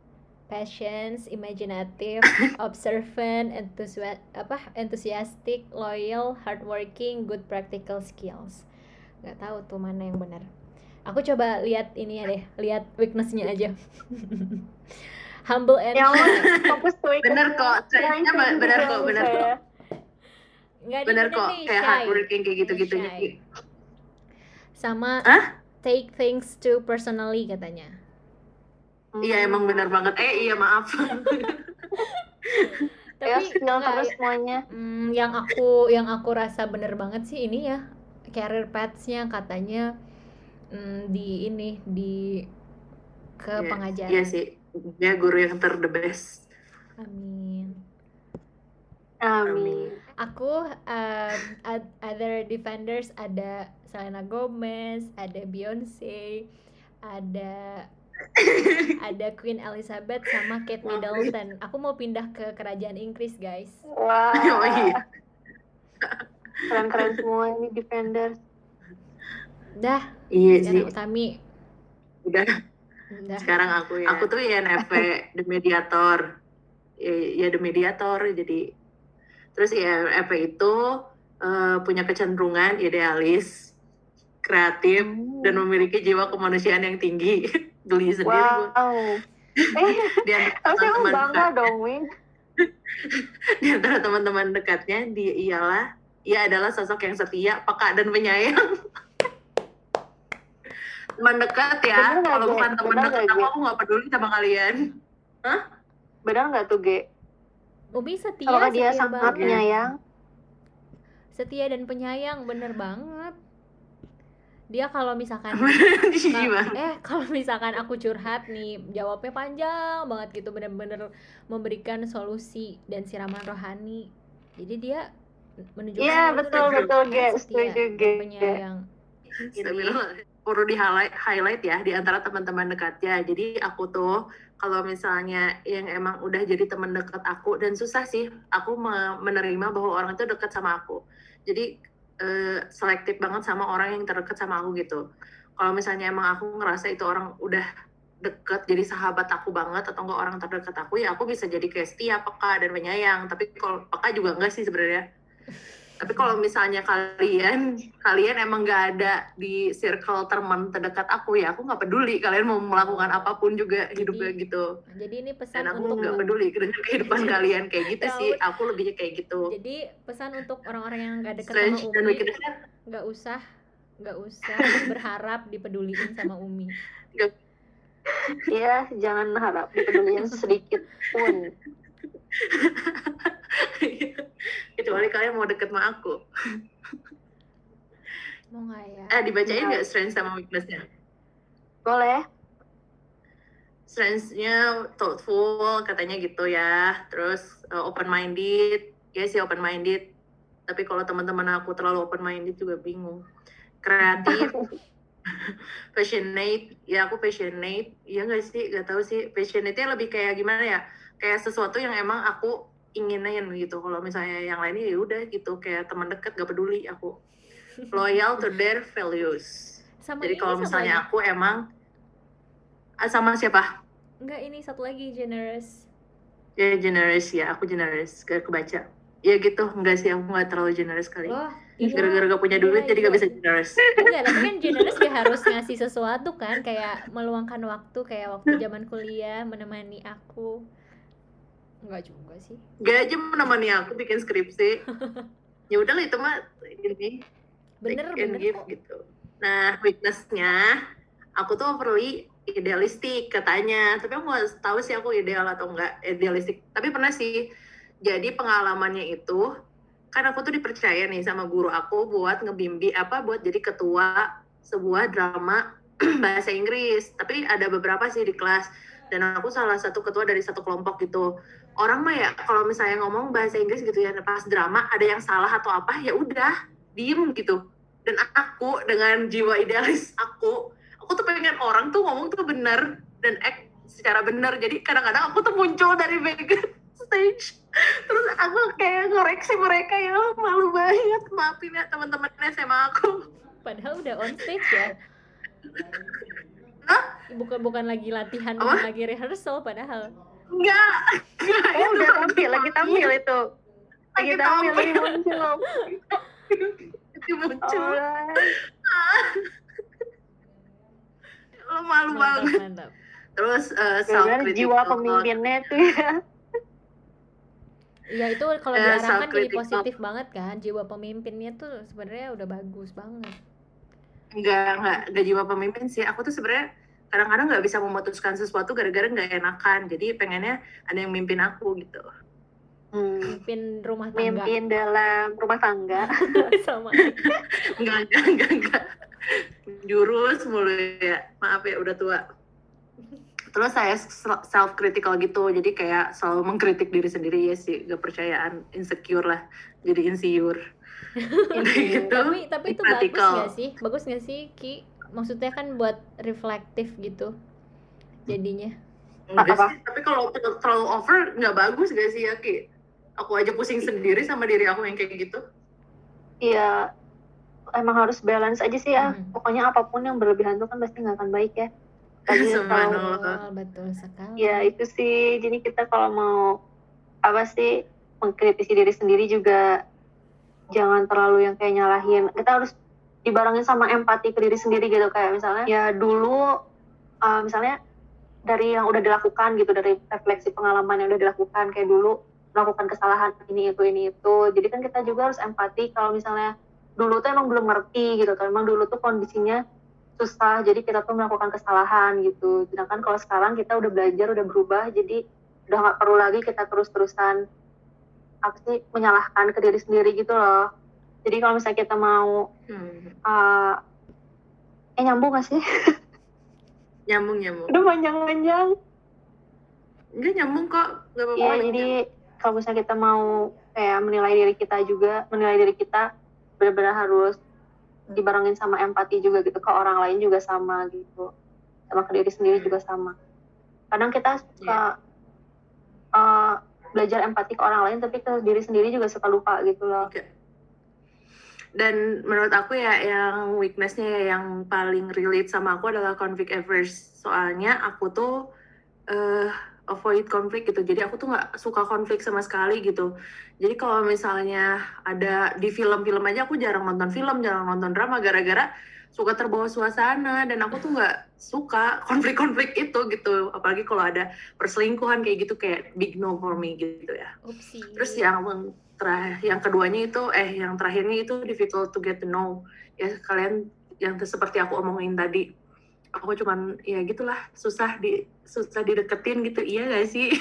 patience imaginative (coughs) observant enthusi- apa enthusiastic loyal hardworking good practical skills. Nggak tahu tuh mana yang benar. Aku coba lihat ini ya deh lihat weaknessnya aja. (laughs) Humble and ya fokus (laughs) ke Bener kok, Strength bener kok, bener kok. nggak Bener kok, kayak hardworking kayak gitu-gitu. Sama Hah? take things too personally katanya Iya emang benar banget. Eh iya maaf. (laughs) ya tapi spill nggak, terus semuanya Hmm, yang aku yang aku rasa bener banget sih ini ya career paths-nya katanya hmm, di ini di ke Iya, pengajaran. Iya sih. Dia guru yang ter the best. Amin. amin Aku um, ad- other defenders ada Selena Gomez, ada Beyonce, ada ada Queen Elizabeth sama Kate Middleton. Aku mau pindah ke kerajaan Inggris, guys. wah (laughs) Oh iya. keren-keren semua ini defenders Dah, Iya sih. Utami. Udah Dah. sekarang aku ya. Aku tuh INFP The Mediator. Ya, ya The Mediator jadi terus INFP itu eh, punya kecenderungan idealis, kreatif dan memiliki jiwa kemanusiaan yang tinggi. (laughs) Geli sendiri gue. wow (laughs) eh Di antara harusnya kamu teman-teman bangga dong Win (laughs) di antara teman-teman dekatnya dia ialah ia adalah sosok yang setia, peka dan penyayang. (laughs) teman dekat ya, kalau bukan teman dekat nggak, aku aku nggak peduli sama kalian. benar nggak tuh Ge Umi setia, apakah dia setia sangat banget. penyayang Setia dan penyayang, bener banget. Dia kalau misalkan (laughs) Gimana? eh kalau misalkan aku curhat nih jawabnya panjang banget gitu bener-bener memberikan solusi dan siraman rohani jadi dia menunjukkan Iya, kalau betul, betul, setia Setuju, penyayang Astagfirullah. perlu di highlight, highlight ya di antara teman-teman dekatnya. Jadi aku tuh kalau misalnya yang emang udah jadi teman dekat aku dan susah sih aku me- menerima bahwa orang itu dekat sama aku. Jadi eh, selektif banget sama orang yang terdekat sama aku gitu. Kalau misalnya emang aku ngerasa itu orang udah deket jadi sahabat aku banget atau enggak orang terdekat aku ya aku bisa jadi kayak setia peka dan penyayang tapi kalau peka juga enggak sih sebenarnya tapi kalau misalnya kalian kalian emang nggak ada di circle teman terdekat aku ya aku nggak peduli kalian mau melakukan apa pun juga hidupnya gitu. jadi ini pesan dan aku untuk nggak peduli dengan kehidupan (laughs) kalian kayak gitu Ya sih aku lebihnya kayak gitu. Jadi pesan untuk orang-orang yang nggak dekat strange sama Umi nggak usah nggak usah (laughs) berharap dipeduliin sama Umi. Iya, jangan harap dipeduliin sedikit pun. (laughs) kecuali kalian mau deket sama aku. Mau nggak ya? Eh dibacain nggak strength sama weaknessnya Boleh? strengths-nya thoughtful katanya gitu ya. Terus open minded ya sih open minded tapi kalau teman-teman aku terlalu open minded juga bingung. Kreatif. (laughs) Passionate. Ya aku passionate. Ya nggak sih? Nggak tahu sih. Passionate nya lebih kayak gimana ya kayak sesuatu yang emang aku inginin gitu kalau misalnya yang lainnya ya udah gitu kayak teman dekat gak peduli aku loyal to their values sama jadi kalau misalnya lagi. aku emang ah, sama siapa nggak ini satu lagi generous Ya generous ya, aku generous, gak kebaca. Ya gitu, enggak sih, aku gak terlalu generous kali. Wah, iya. Gara-gara gak punya Iya, duit, jadi gak iya. bisa generous. Enggak, tapi kan (laughs) generous gak harus ngasih sesuatu kan Kayak meluangkan waktu Kayak waktu zaman kuliah Menemani aku Enggak juga sih Gak aja menemani aku bikin skripsi. (laughs) ya udah lah itu mah ini Bener, bener give kok gitu. Nah, weaknessnya, aku tuh overly idealistik katanya. Tapi aku gak tahu sih aku ideal atau enggak idealistik. Tapi pernah sih, jadi pengalamannya itu, kan aku tuh dipercaya nih sama guru aku buat ngebimbi apa buat jadi ketua sebuah drama (clears throat) bahasa Inggris. Tapi ada beberapa sih di kelas dan aku salah satu ketua dari satu kelompok gitu. Orang mah ya kalau misalnya ngomong bahasa Inggris gitu ya pas drama ada yang salah atau apa ya udah diem gitu. Dan aku dengan jiwa idealis aku, aku tuh pengen orang tuh ngomong tuh bener dan act secara bener. Jadi kadang-kadang aku tuh muncul dari background stage terus aku kayak ngoreksi mereka ya malu banget maafin ya teman-teman SMA aku Padahal udah on stage ya Hah? Bukan bukan lagi latihan? Bukan lagi rehearsal padahal enggak. Enggak Oh, itu udah tampil, lagi tampil itu. Lagi Lagi tampil, lagi muncul. itu muncul. Lo malu Mantap banget. mantap. Terus uh, self Gara-gara jiwa pemimpinnya itu ya. Ya itu kalau Eh, diarahkan jadi positif banget kan. Jiwa pemimpinnya tuh sebenarnya udah bagus banget. Enggak enggak. Enggak jiwa pemimpin sih. Aku tuh sebenarnya kadang-kadang nggak bisa memutuskan sesuatu gara-gara nggak enakan. Jadi pengennya ada yang mimpin aku gitu. Hmm. mimpin rumah tangga. Mimpin dalam rumah tangga. (laughs) sama. (laughs) Enggak enggak enggak enggak jurus mulu ya. Maaf ya udah tua. Terus saya self critical gitu. Jadi kayak selalu mengkritik diri sendiri. Ya sih gak percayaan insecure lah. Jadi insecure. (laughs) Gitu. tapi tapi itu bagus gak sih? Bagus gak sih Ki maksudnya kan buat reflektif gitu jadinya Enggak Apa? sih, tapi kalau terlalu over nggak bagus gak sih ya Ki? Aku aja pusing sendiri sama diri aku yang kayak gitu. Iya, emang harus balance aja sih ya. Hmm. Pokoknya apa pun yang berlebihan tuh kan pasti nggak akan baik ya. (laughs) Subhanallah. kalau betul betul sekali ya itu sih. Jadi kita kalau mau apa sih mengkritisi diri sendiri juga jangan terlalu yang kayak nyalahin. Kita harus dibarengin sama empati ke diri sendiri gitu kayak misalnya ya dulu uh, misalnya dari yang udah dilakukan gitu dari refleksi pengalaman yang udah dilakukan kayak dulu melakukan kesalahan ini itu ini itu. Jadi kan kita juga harus empati kalau misalnya dulu tuh emang belum ngerti gitu kan emang dulu tuh kondisinya susah jadi kita tuh melakukan kesalahan gitu. Sedangkan kalau sekarang kita udah belajar udah berubah jadi udah nggak perlu lagi kita terus-terusan apa sih menyalahkan ke diri sendiri gitu loh jadi kalau misalnya kita mau Hmm. uh, eh nyambung gak sih (laughs) Nyambung nyambung. udah panjang-panjang Enggak nyambung kok. Gak apa-apa. Iya, jadi kalau misalnya kita mau kayak menilai diri kita juga, menilai diri kita benar-benar harus dibarengin sama empati juga gitu ke orang lain juga sama gitu, sama ke diri sendiri juga sama. Kadang kita suka uh, belajar empati ke orang lain, tapi ke diri sendiri juga suka lupa gitu loh. Oke. Dan menurut aku ya yang weaknessnya ya yang paling relate sama aku adalah conflict averse. Soalnya aku tuh eh avoid konflik gitu. Jadi aku tuh nggak suka konflik sama sekali gitu. Jadi kalau misalnya ada di film-film aja aku jarang nonton film, jarang nonton drama gara-gara suka terbawa suasana dan aku tuh nggak suka (laughs) konflik-konflik itu gitu. Apalagi kalau ada perselingkuhan kayak gitu kayak big no for me gitu ya. Upsi. Terus yang terakhir, yang keduanya itu, eh yang terakhirnya itu difficult to get to know. Ya kalian yang seperti aku omongin tadi, aku cuman ya gitulah susah di susah dideketin gitu, iya gak sih?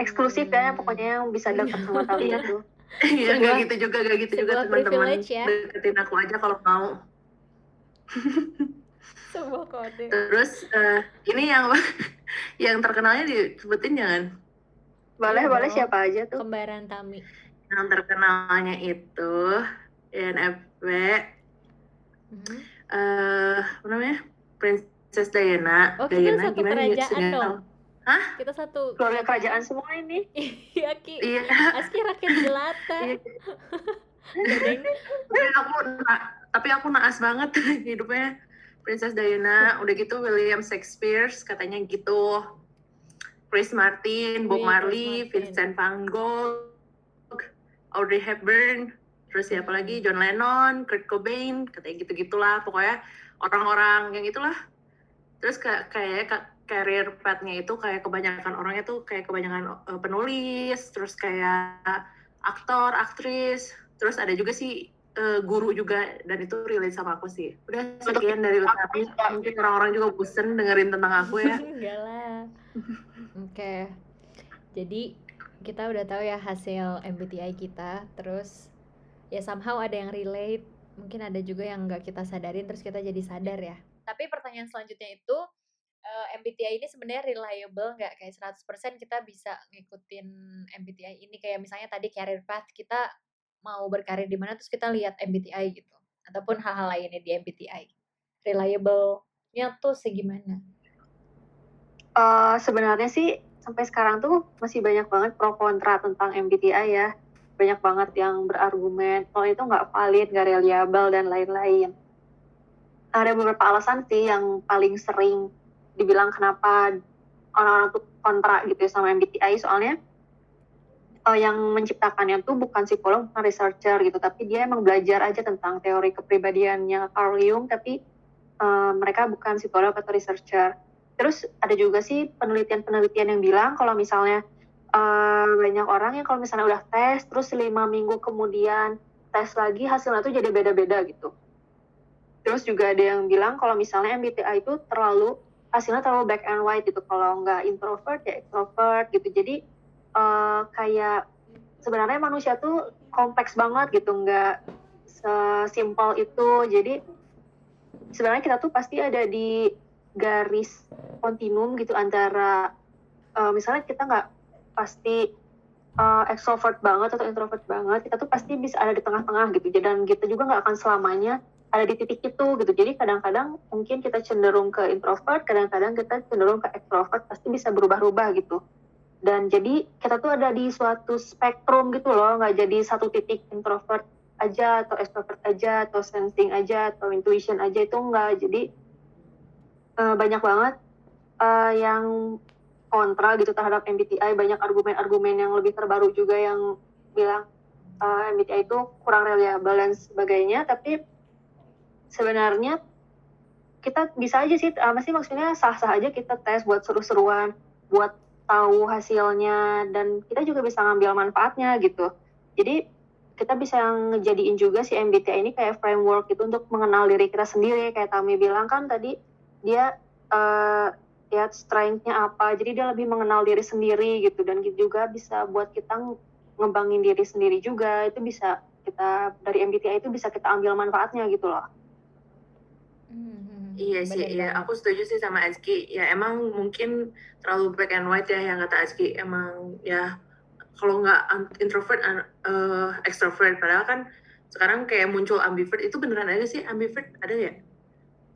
Eksklusif ya, pokoknya yang bisa dekat (laughs) sama kalian Iya. itu. (laughs) Iya Sebuah- gak gitu juga, gak gitu juga teman-teman. ya. Deketin aku aja kalau mau. (laughs) sebuah kode Terus eh, ini yang (laughs) yang terkenalnya disebutin jangan. Boleh, Iya boleh dong. siapa aja tuh. kembaran Tami Yang terkenalnya itu INFP Mhm. eh apa namanya? Princess Diana. Oh, Diana satu gimana ya? kerajaan Sudah- dong. kita satu Keluarga kerajaan semua ini. (laughs) iya Ki Iya, Aski rakyat jelata Iya. (laughs) Tapi aku tapi aku naas banget (laughs) hidupnya. Princess Diana, udah gitu William Shakespeare katanya gitu. Chris Martin, Bob Chris Marley, Martin. Vincent Van Gogh, Audrey Hepburn, terus siapa lagi John Lennon, Kurt Cobain, katanya gitu-gitulah pokoknya orang-orang yang itulah. Terus kayak kayak ka- career path-nya itu kayak kebanyakan orangnya tuh kayak kebanyakan eh, penulis, terus kayak aktor, aktris, terus ada juga sih eh, guru juga dan itu relate sama aku sih. Udah sekian dari Utami. Mungkin orang-orang juga bosen dengerin tentang aku ya. (laughs) enggak lah oke jadi kita udah tahu ya hasil MBTI kita terus ya somehow ada yang relate mungkin ada juga yang nggak kita sadarin terus kita jadi sadar ya tapi pertanyaan selanjutnya itu eh, MBTI ini sebenarnya reliable nggak? Kayak 100% kita bisa ngikutin MBTI ini. Kayak misalnya tadi career path kita mau berkarir di mana terus kita lihat MBTI gitu. Ataupun hal-hal lainnya di MBTI reliable-nya tuh segimana? Eh, sebenarnya sih sampai sekarang tuh masih banyak banget pro kontra tentang MBTI ya. Banyak banget yang berargumen kalau itu nggak valid, nggak reliable dan lain-lain. Ada beberapa alasan sih yang paling sering dibilang kenapa orang-orang tuh kontra gitu ya sama MBTI soalnya eh, yang menciptakannya tuh bukan psikolog, bukan researcher gitu, tapi dia emang belajar aja tentang teori kepribadiannya Carl Jung, tapi eh, mereka bukan psikolog atau researcher. Terus ada juga sih penelitian-penelitian yang bilang kalau misalnya eh, banyak orang yang kalau misalnya udah tes, terus lima minggu kemudian tes lagi hasilnya tuh jadi beda-beda gitu. terus juga ada yang bilang kalau misalnya MBTI itu terlalu hasilnya terlalu black and white gitu. Kalau nggak introvert ya extrovert gitu. Jadi uh, kayak sebenarnya manusia tuh kompleks banget gitu. Nggak sesimpel itu. Jadi sebenarnya kita tuh pasti ada di garis kontinum gitu antara uh, misalnya kita nggak pasti uh, extrovert banget atau introvert banget kita tuh pasti bisa ada di tengah-tengah gitu. Dan kita juga nggak akan selamanya ada di titik itu gitu. Jadi kadang-kadang mungkin kita cenderung ke introvert, kadang-kadang kita cenderung ke extrovert, pasti bisa berubah-ubah gitu. Dan jadi kita tuh ada di suatu spektrum gitu loh, nggak jadi satu titik introvert aja atau extrovert aja atau sensing aja atau intuition aja itu enggak. Jadi uh, banyak banget uh, yang kontra gitu terhadap MBTI, banyak argumen-argumen yang lebih terbaru juga yang bilang uh, MBTI itu kurang reliable dan sebagainya, tapi sebenarnya kita bisa aja sih apa sih maksudnya? Sah-sah aja kita tes buat seru-seruan buat tahu hasilnya dan kita juga bisa ngambil manfaatnya gitu. Jadi kita bisa ngejadiin juga si MBTI ini kayak framework itu untuk mengenal diri kita sendiri. Kayak Tami bilang kan tadi dia uh, ya strength-nya apa. Jadi dia lebih mengenal diri sendiri gitu. Dan juga bisa buat kita ngembangin diri sendiri juga. Itu bisa kita dari MBTI itu bisa kita ambil manfaatnya gitu loh Hmm, Iya sih, iya. Aku setuju sih sama Azki. Ya emang mungkin terlalu black and white ya yang kata Azki. Emang ya kalau nggak introvert, uh, extrovert. Padahal kan sekarang kayak muncul ambivert. Itu beneran ada sih ambivert? Ada ya?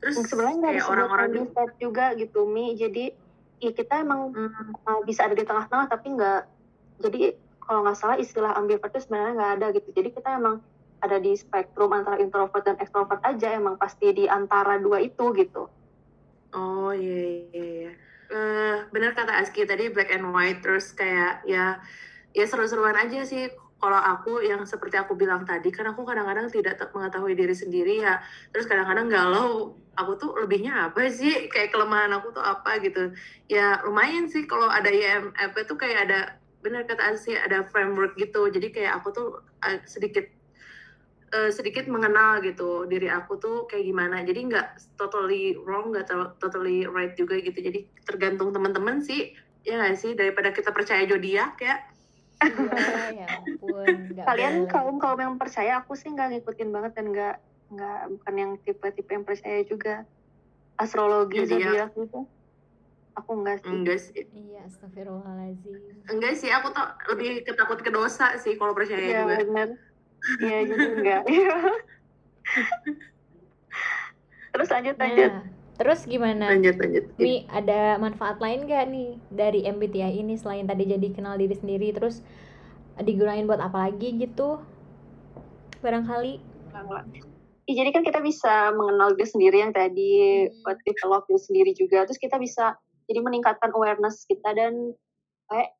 Terus sebenarnya kayak orang-orang ambivert juga gitu, Mi. Jadi ya kita emang hmm. bisa ada di tengah-tengah tapi nggak. Jadi kalau nggak salah istilah ambivert itu sebenarnya nggak ada gitu. Jadi kita emang ada di spektrum antara introvert dan extrovert aja emang pasti di antara dua itu gitu. Oh iya iya iya. Uh, benar kata Aski tadi black and white terus kayak ya ya seru-seruan aja sih. Kalau aku yang seperti aku bilang tadi kan aku kadang-kadang tidak mengetahui diri sendiri ya. Terus kadang-kadang galau aku tuh lebihnya apa sih? (laughs) Kayak kelemahan aku tuh apa gitu. Ya lumayan sih kalau ada IMF itu kayak ada benar kata Aski ada framework gitu. Jadi kayak aku tuh uh, sedikit uh, sedikit mengenal gitu diri aku tuh kayak gimana. Jadi nggak totally wrong nggak totally right juga gitu. Jadi tergantung teman-teman sih ya gak sih? Daripada kita percaya zodiak ya. Ya, ya ampun kalian kaum kaum yang percaya aku sih nggak ngikutin banget dan nggak nggak bukan yang tipe-tipe yang percaya juga. Astrologi zodiak gitu. Aku enggak sih. Enggak sih. Iya astagfirullahaladzim. Enggak sih aku tuh lebih ketakut ke dosa sih kalau percaya ya, juga. bener Iya jadi enggak. (laughs) terus lanjut lanjut. Nah, terus gimana? Lanjut lanjut. Mi ada manfaat lain gak nih dari MBTI ini selain tadi jadi kenal diri sendiri terus digunain buat apa lagi gitu? Barangkali. Ya, jadi kan kita bisa mengenal diri sendiri yang tadi hmm. buat develop diri sendiri juga. Terus kita bisa jadi meningkatkan awareness kita dan kayak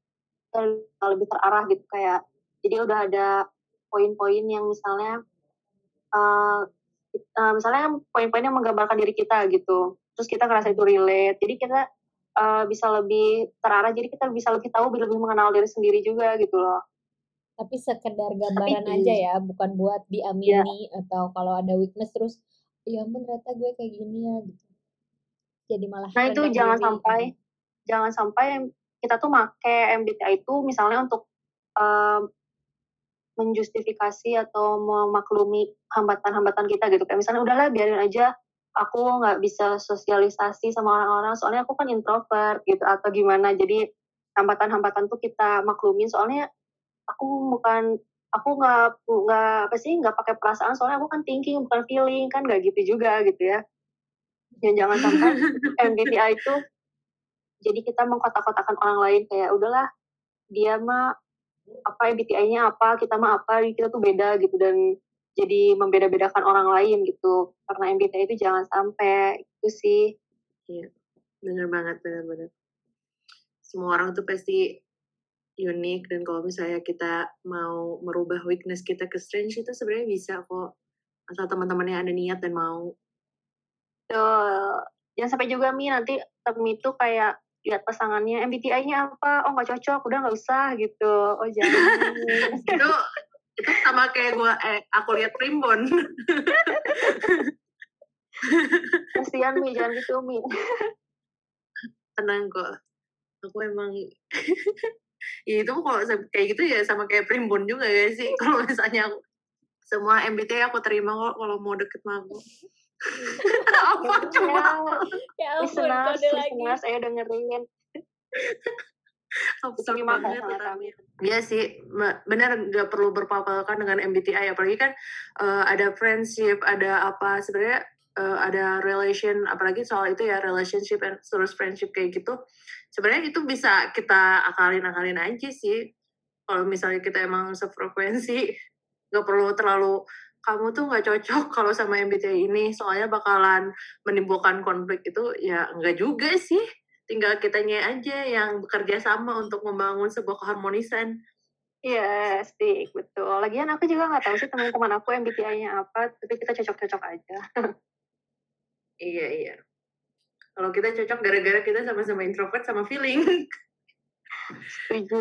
lebih terarah gitu kayak jadi udah ada poin-poin yang misalnya uh, uh, misalnya poin-poin yang menggambarkan diri kita gitu. Terus kita ngerasa itu relate. Jadi kita uh, bisa lebih terarah. Jadi kita bisa lebih tahu lebih mengenal diri sendiri juga gitu loh. Tapi sekedar gambaran tapi, aja ya bukan buat diamini ya. atau kalau ada weakness terus ya ampun ternyata gue kayak gini ya gitu. Jadi malah nah itu jangan diri. sampai jangan sampai kita tuh make MBTI itu misalnya untuk um, menjustifikasi atau memaklumi hambatan-hambatan kita gitu. Kayak misalnya udahlah biarin aja. Aku nggak bisa sosialisasi sama orang-orang. Soalnya aku kan introvert gitu atau gimana. Jadi hambatan-hambatan tuh kita maklumin. Soalnya aku bukan aku nggak nggak apa sih nggak pakai perasaan. Soalnya aku kan thinking bukan feeling. Kan nggak gitu juga gitu ya. Dan jangan sampai (laughs) MBTI itu jadi kita mengkotak-kotakan orang lain. Kayak udahlah dia mah apa MBTI-nya apa, kita mah apa, kita tuh beda gitu dan jadi membeda-bedakan orang lain gitu. Karena MBTI itu jangan sampai itu sih. Iya, bener banget, bener-bener. Semua orang tuh pasti unik dan kalau misalnya kita mau merubah weakness kita ke strength itu sebenarnya bisa kok asal teman-temannya ada niat dan mau. Tuh, jangan sampai juga Mi nanti temen itu kayak lihat pasangannya MBTI-nya apa oh nggak cocok udah nggak usah gitu oh jangan itu itu sama kayak gue eh aku lihat primbon Kasihan Mi, jangan gitu Mi. Tenang kok. Aku emang (laughs) ya itu kalau kayak gitu ya sama kayak primbon juga ya sih kalau misalnya aku, semua MBTI aku terima kok kalau mau deket sama aku. Apa coba? Ya ampun, Listeners, kode lagi. ayo dengerin. Absurd Terima banget. Iya sih, benar nggak perlu berpapalkan dengan MBTI, apalagi kan eh, ada friendship, ada apa sebenarnya eh, ada relation, apalagi soal itu ya relationship and terus friendship kayak gitu. Sebenarnya itu bisa kita akalin-akalin aja sih. Kalau misalnya kita emang sefrekuensi, nggak perlu terlalu kamu tuh nggak cocok (laughs) kalau sama MBTI ini, soalnya bakalan menimbulkan konflik itu ya nggak juga sih tinggal kitanya aja yang bekerja sama untuk membangun sebuah keharmonisan. Iya, stick, betul. Lagian aku juga nggak tahu sih teman-teman aku MBTI-nya apa, tapi kita cocok-cocok aja. (laughs) Iya, iya. Kalau kita cocok gara-gara kita sama-sama introvert sama feeling. (laughs) Setuju.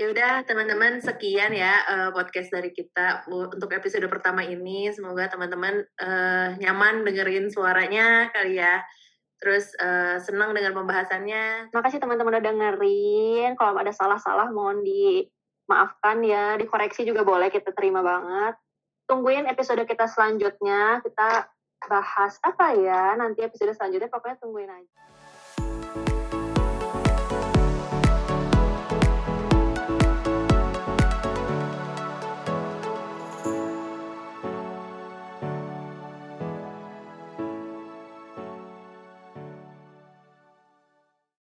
Ya udah teman-teman sekian ya eh, podcast dari kita untuk episode pertama ini. Semoga teman-teman eh, nyaman dengerin suaranya kali ya. Terus eh, senang dengan pembahasannya. Makasih teman-teman udah dengerin. Kalau ada salah-salah mohon dimaafkan ya, dikoreksi juga boleh, kita terima banget. Tungguin episode kita selanjutnya. Kita bahas apa ya nanti episode selanjutnya pokoknya tungguin aja.